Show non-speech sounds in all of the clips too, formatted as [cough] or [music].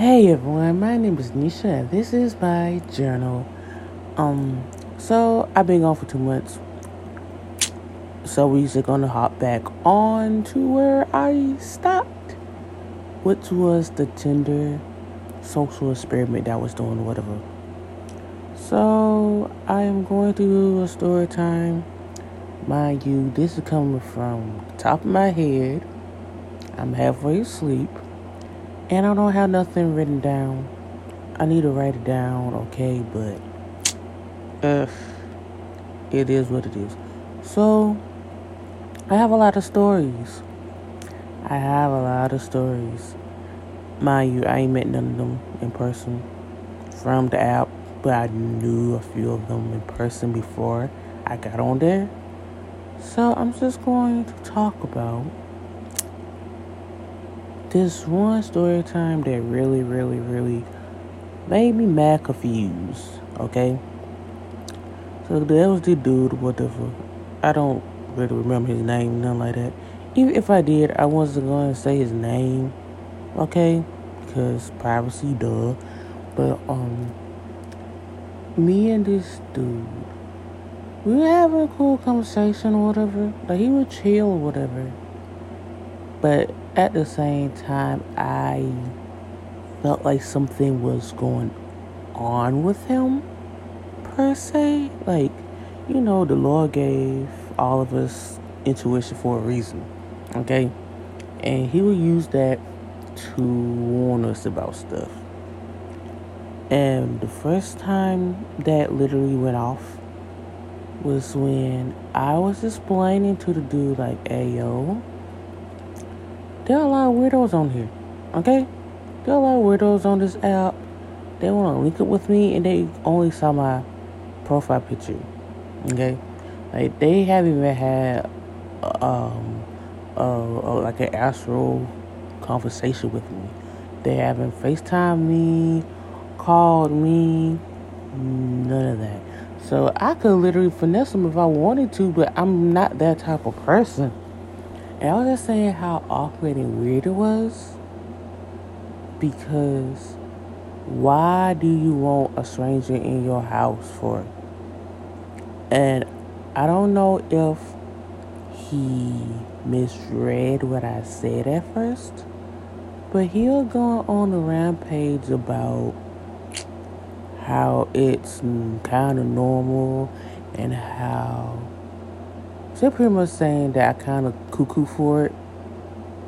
Hey everyone, my name is Nisha and this is my journal. Um, so I've been gone for two months. So we're just gonna hop back on to where I stopped, which was the Tinder social experiment that was doing, whatever. So I am going to do a story time. Mind you, this is coming from the top of my head. I'm halfway asleep. And I don't have nothing written down. I need to write it down, okay, but it is what it is. So, I have a lot of stories. I have a lot of stories. Mind you, I ain't met none of them in person from the app, but I knew a few of them in person before I got on there. So, I'm just going to talk about this one story time that really, really, really made me mad confused. Okay. So there was the dude, whatever. I don't really remember his name, nothing like that. Even if I did, I wasn't going to say his name. Okay, because privacy, duh. But um, me and this dude, we were having a cool conversation or whatever. Like he would chill or whatever. But at the same time, I felt like something was going on with him, per se. Like, you know, the Lord gave all of us intuition for a reason, okay? And He will use that to warn us about stuff. And the first time that literally went off was when I was explaining to the dude, like, hey, yo, there are a lot of weirdos on here. Okay? There are a lot of weirdos on this app. They want to link up with me and they only saw my profile picture. Okay? Like, they haven't even had, um, uh, like an astral conversation with me. They haven't FaceTime me, called me, none of that. So I could literally finesse them if I wanted to, but I'm not that type of person. And I was just saying how awkward and weird it was. Because why do you want a stranger in your house for? And I don't know if he misread what I said at first, but he'll go on a rampage about how it's kind of normal and how so pretty much saying that I kind of cuckoo for it,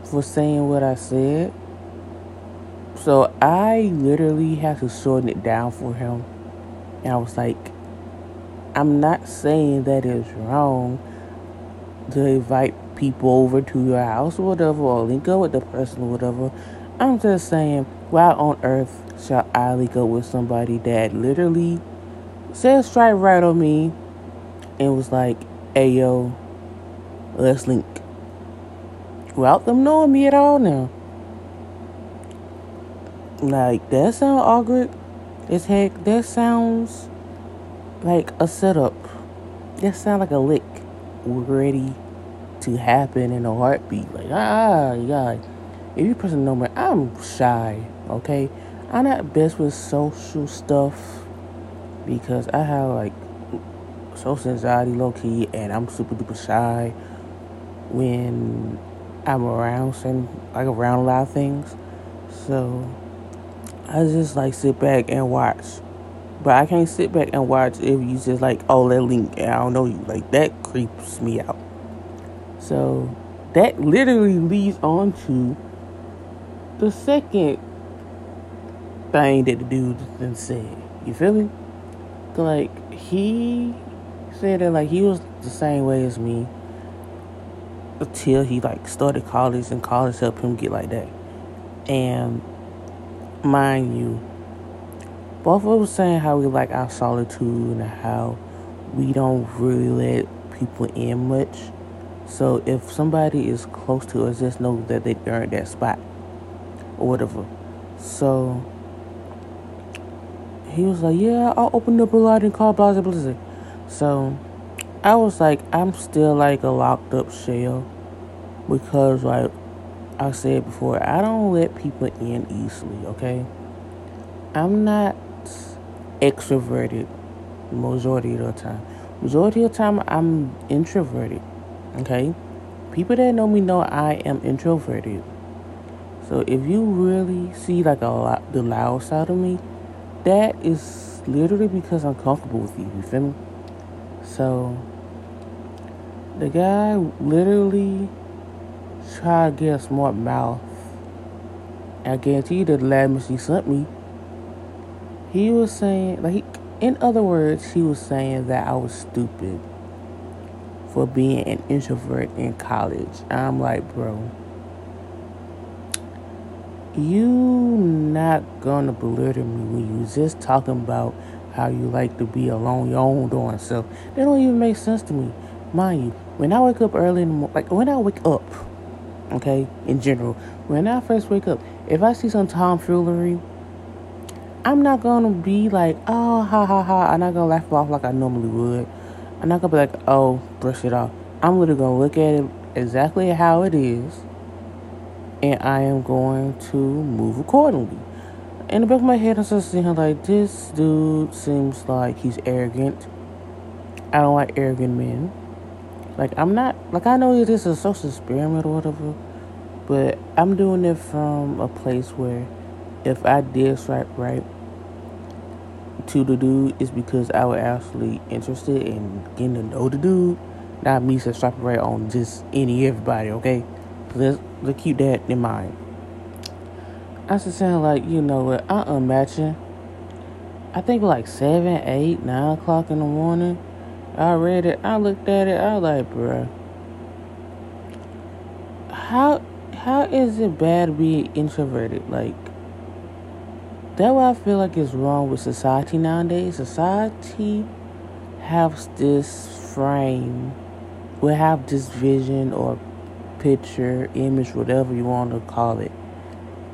for saying what I said. So I literally had to shorten it down for him. And I was like, I'm not saying that it's wrong to invite people over to your house or whatever, or link up with the person or whatever. I'm just saying, why on earth shall I link up with somebody that literally said straight right on me and was like, hey yo, Let's link. Without them knowing me at all now. Like, that sounds awkward as heck. That sounds like a setup. That sounds like a lick ready to happen in a heartbeat. Like, ah, yeah. If you person know me, I'm shy, okay? I'm not best with social stuff because I have like social anxiety low key and I'm super duper shy when I'm around certain like around a lot of things. So I just like sit back and watch. But I can't sit back and watch if you just like, oh that link and I don't know you. Like that creeps me out. So that literally leads on to the second thing that the dude then said. You feel me? Like he said that like he was the same way as me until he like started college and college helped him get like that. And mind you, both of us saying how we like our solitude and how we don't really let people in much. So if somebody is close to us, just know that they earned that spot or whatever. So he was like, "Yeah, I'll open up a lot and call blah blah blah." So I was like, I'm still like a locked up shell because, like I said before, I don't let people in easily, okay? I'm not extroverted majority of the time. Majority of the time, I'm introverted. Okay? People that know me know I am introverted. So if you really see like a lot the loud side of me, that is literally because I'm comfortable with you. You feel me? So the guy literally tried to get a smart mouth. I guarantee you the last message sent me, he was saying like in other words, he was saying that I was stupid for being an introvert in college. I'm like, bro, you not gonna belittle me when you just talking about how you like to be alone your own darn self. That don't even make sense to me. Mind you, when I wake up early in the morning, like when I wake up, okay, in general, when I first wake up, if I see some tomfoolery, I'm not gonna be like, oh, ha ha ha. I'm not gonna laugh it off like I normally would. I'm not gonna be like, oh, brush it off. I'm literally gonna look at it exactly how it is, and I am going to move accordingly. In the back of my head, I'm just here like, this dude seems like he's arrogant. I don't like arrogant men. Like, I'm not, like, I know this is a social experiment or whatever, but I'm doing it from a place where if I did swipe right to the dude, it's because I was actually interested in getting to know the dude, not me just swiping right on just any everybody, okay? Let's, let's keep that in mind. I just saying, like, you know what, I imagine, I think like 7, 8, 9 o'clock in the morning, I read it, I looked at it, I was like, bruh, how, how is it bad to be introverted? Like, that's why I feel like it's wrong with society nowadays. Society has this frame, We have this vision or picture, image, whatever you want to call it,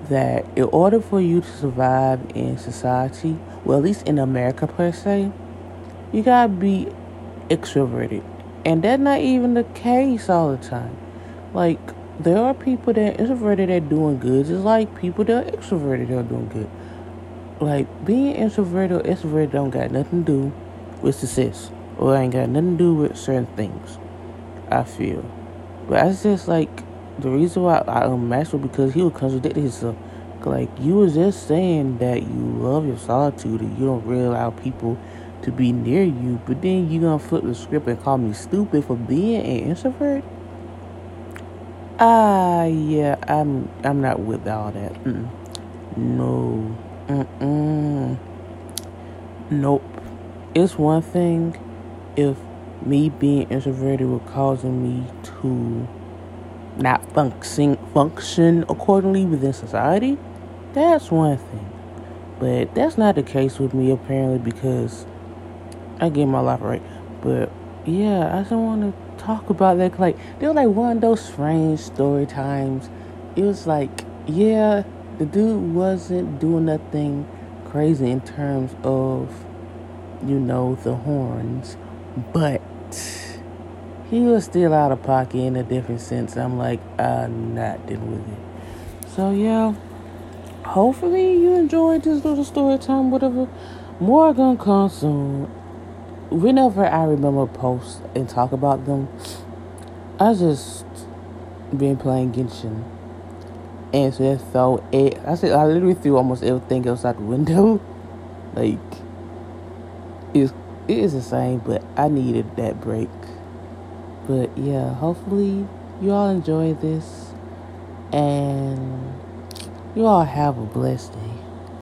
that in order for you to survive in society, well, at least in America per se, you gotta be extroverted. And that's not even the case all the time. Like, there are people that are introverted that are doing good, just like people that are extroverted that are doing good like being introverted or extroverted don't got nothing to do with success or ain't got nothing to do with certain things. I feel, but that's just like the reason why I unmatched um, because he would contradict himself. Like you was just saying that you love your solitude and you don't really allow people to be near you, but then you gonna flip the script and call me stupid for being an introvert. Ah, uh, yeah, I'm I'm not with all that. Mm-mm. No. Mm-mm. Nope. It's one thing if me being introverted was causing me to not function function accordingly within society. That's one thing. But that's not the case with me apparently because I get my life right. But yeah, I just want to talk about that. Like, they were like one of those strange story times. It was like, yeah, the dude wasn't doing nothing crazy in terms of, you know, the horns, but he was still out of pocket in a different sense. I'm like, I'm not dealing with it. So, yeah, hopefully you enjoyed this little story time, whatever. More gonna come soon. Whenever I remember posts and talk about them, I just been playing Genshin and so so it I said I literally threw almost everything else out the window. [laughs] Like it's it is the same, but I needed that break. But yeah, hopefully you all enjoy this and you all have a blessed day.